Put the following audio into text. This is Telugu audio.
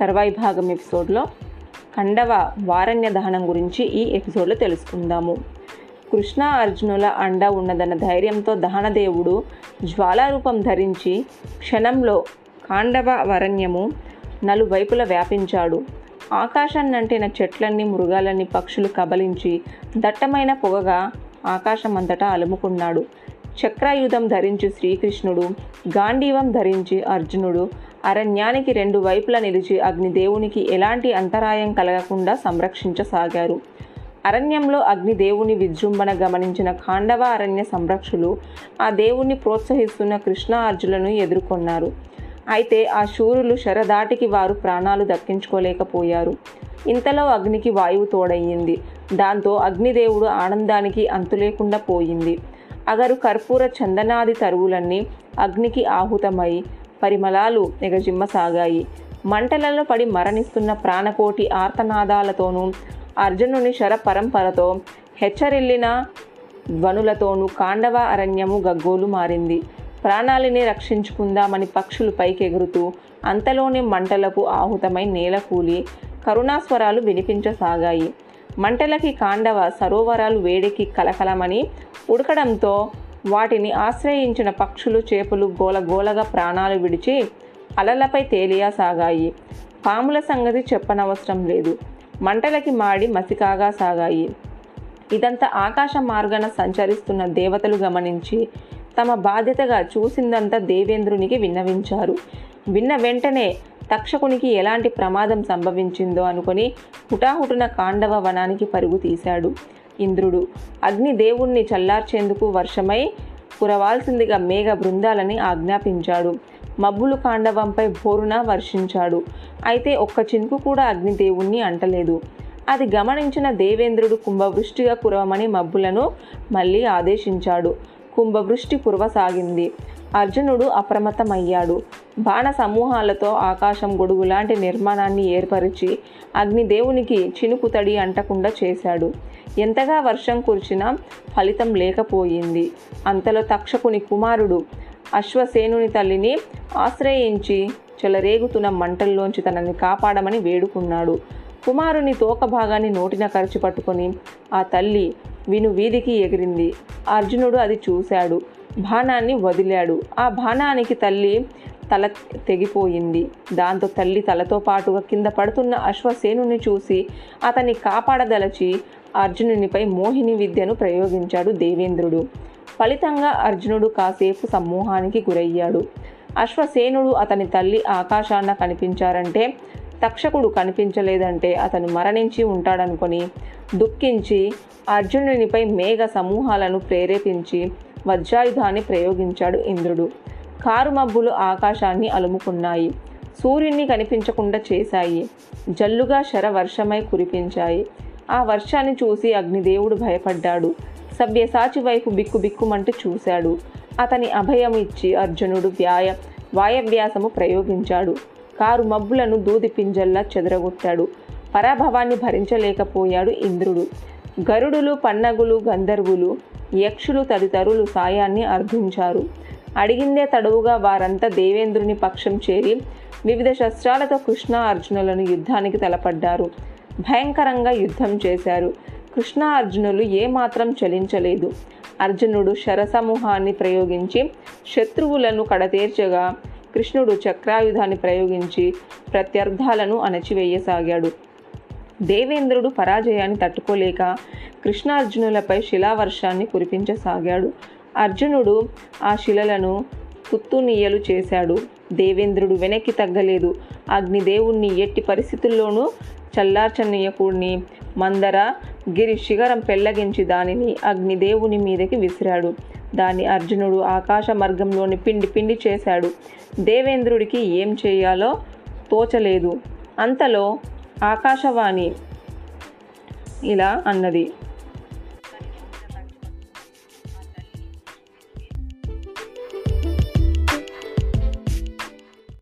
తర్వాయి భాగం ఎపిసోడ్లో ఖండవ వారణ్య దహనం గురించి ఈ ఎపిసోడ్లో తెలుసుకుందాము. కృష్ణ అర్జునుల అండ ఉన్నదన్న ధైర్యంతో దహనదేవుడు జ్వాలారూపం ధరించి క్షణంలో కాండవ వరణ్యము నలువైపుల వ్యాపించాడు. ఆకాశాన్నంటిన చెట్లన్నీ మృగాలన్నీ పక్షులు కబలించి దట్టమైన పొగగా ఆకాశమంతటా అలుముకున్నాడు. చక్రాయుధం ధరించి శ్రీకృష్ణుడు గాంధీవం ధరించి అర్జునుడు అరణ్యానికి రెండు వైపులా నిలిచి అగ్నిదేవునికి ఎలాంటి అంతరాయం కలగకుండా సంరక్షించసాగారు. అరణ్యంలో అగ్నిదేవుని విజృంభణ గమనించిన ఖాండవ అరణ్య సంరక్షులు ఆ దేవుణ్ణి ప్రోత్సహిస్తున్న కృష్ణార్జులను ఎదుర్కొన్నారు. అయితే ఆ శూరులు శరదాటికి వారు ప్రాణాలు దక్కించుకోలేకపోయారు. ఇంతలో అగ్నికి వాయువు తోడయ్యింది దాంతో అగ్నిదేవుడు ఆనందానికి అంతులేకుండా పోయింది. అగరు కర్పూర చందనాది తరువులన్నీ అగ్నికి ఆహుతమై పరిమళాలు ఎగజిమ్మసాగాయి మంటలలో పడి మరణిస్తున్న ప్రాణకోటి ఆర్తనాదాలతోనూ అర్జునుని శర పరంపరతో హెచ్చరిల్లిన ధ్వనులతోనూ కాండవ అరణ్యము గగ్గోలు మారింది. ప్రాణాలని రక్షించుకుందామని పక్షులు పైకెగురుతూ అంతలోనే మంటలకు ఆహుతమై నేలకూలి కరుణాస్వరాలు వినిపించసాగాయి. మంటలకి కాండవ సరోవరాలు వేడికి కలకలమని ఉడకడంతో వాటిని ఆశ్రయించిన పక్షులు చేపలు గోలగోలగా ప్రాణాలు విడిచి అలలపై తేలియాసాగాయి పాముల సంగతి చెప్పనవసరం లేదు. మంటలకి మాడి మసికాగా సాగాయి. ఇదంతా ఆకాశ మార్గాన సంచరిస్తున్న దేవతలు గమనించి తమ బాధ్యతగా చూసిందంతా దేవేంద్రునికి విన్నవించారు. విన్న వెంటనే తక్షకునికి ఎలాంటి ప్రమాదం సంభవించిందో అనుకుని హుటాహుటున కాండవ వనానికి పరుగు తీశాడు. ఇంద్రుడు. అగ్ని దేవుణ్ణి చల్లార్చేందుకు వర్షమై కురవాల్సిందిగా మేఘ బృందాలని ఆజ్ఞాపించాడు. మబ్బులు కాండవంపై భోరున వర్షించాడు. అయితే ఒక్క చినుకు కూడా అగ్నిదేవుణ్ణి అంటలేదు. అది గమనించిన దేవేంద్రుడు కుంభవృష్టిగా కురవమని మబ్బులను మళ్ళీ ఆదేశించాడు. కుంభవృష్టి కురవసాగింది. అర్జునుడు అప్రమత్తమయ్యాడు. బాణ సమూహాలతో ఆకాశం గొడుగు లాంటి నిర్మాణాన్ని ఏర్పరిచి అగ్నిదేవునికి చినుకు తడి అంటకుండా చేశాడు. ఎంతగా వర్షం కురిచినా ఫలితం లేకపోయింది. అంతలో తక్షకుని కుమారుడు అశ్వసేనుని తల్లిని ఆశ్రయించి చెలరేగుతున్న మంటల్లోంచి తనని కాపాడమని వేడుకున్నాడు. కుమారుని తోక భాగాన్ని నోటిన కరిచి పట్టుకొని ఆ తల్లి విను వీధికి ఎగిరింది. అర్జునుడు అది చూశాడు. బాణాన్ని వదిలాడు. ఆ బాణానికి తల్లి తల తెగిపోయింది. దాంతో తల్లి తలతో పాటుగా కింద పడుతున్న అశ్వసేనుని చూసి అతన్ని కాపాడదలచి అర్జునునిపై మోహిని విద్యను ప్రయోగించాడు దేవేంద్రుడు. ఫలితంగా అర్జునుడు కాసేపు సమ్మోహానికి గురయ్యాడు. అశ్వసేనుడు అతని తల్లి ఆకాశాన కనిపించారంటే తక్షకుడు కనిపించలేదంటే అతను మరణించి ఉంటాడనుకొని దుఃఖించి అర్జునునిపై మేఘ సమూహాలను ప్రేరేపించి వజ్రాయుధాన్ని ప్రయోగించాడు ఇంద్రుడు. కారు మబ్బులు ఆకాశాన్ని అలుముకున్నాయి. సూర్యుని కనిపించకుండా చేశాయి. జల్లుగా శర వర్షమై కురిపించాయి. ఆ వర్షాన్ని చూసి అగ్నిదేవుడు భయపడ్డాడు. సవ్యసాచి వైపు బిక్కు బిక్కుమంటూ చూశాడు. అతని అభయం ఇచ్చి అర్జునుడు వ్యాయ వాయవ్యాసము ప్రయోగించాడు. కారు మబ్బులను దూది పింజల్లా చెదరగొట్టాడు. పరాభవాన్ని భరించలేకపోయాడు ఇంద్రుడు. గరుడులు పన్నగులు గంధర్వులు యక్షులు తదితరులు సాయాన్ని అర్థించారు అడిగిందే తడువుగా వారంతా దేవేంద్రుని పక్షం చేరి వివిధ శస్త్రాలతో కృష్ణ అర్జునులను యుద్ధానికి తలపడ్డారు. భయంకరంగా యుద్ధం చేశారు. కృష్ణ అర్జునులు ఏమాత్రం చలించలేదు. అర్జునుడు శరసమూహాన్ని ప్రయోగించి శత్రువులను కడతేర్చగా కృష్ణుడు చక్రాయుధాన్ని ప్రయోగించి ప్రత్యర్థాలను అణచివేయసాగాడు. దేవేంద్రుడు పరాజయాన్ని తట్టుకోలేక కృష్ణార్జునులపై శిలావర్షాన్ని కురిపించసాగాడు. అర్జునుడు ఆ శిలలను కుత్తునీయలు చేశాడు. దేవేంద్రుడు వెనక్కి తగ్గలేదు. అగ్నిదేవుణ్ణి ఎట్టి పరిస్థితుల్లోనూ చల్లార్చనీయకుడిని మందర గిరి శిఖరం పెళ్ళగించి దానిని అగ్నిదేవుని మీదకి విసిరాడు. దాన్ని అర్జునుడు ఆకాశ మార్గంలోని పిండి పిండి చేశాడు. దేవేంద్రుడికి ఏం చేయాలో తోచలేదు. అంతలో ఆకాశవాణి ఇలా అన్నది.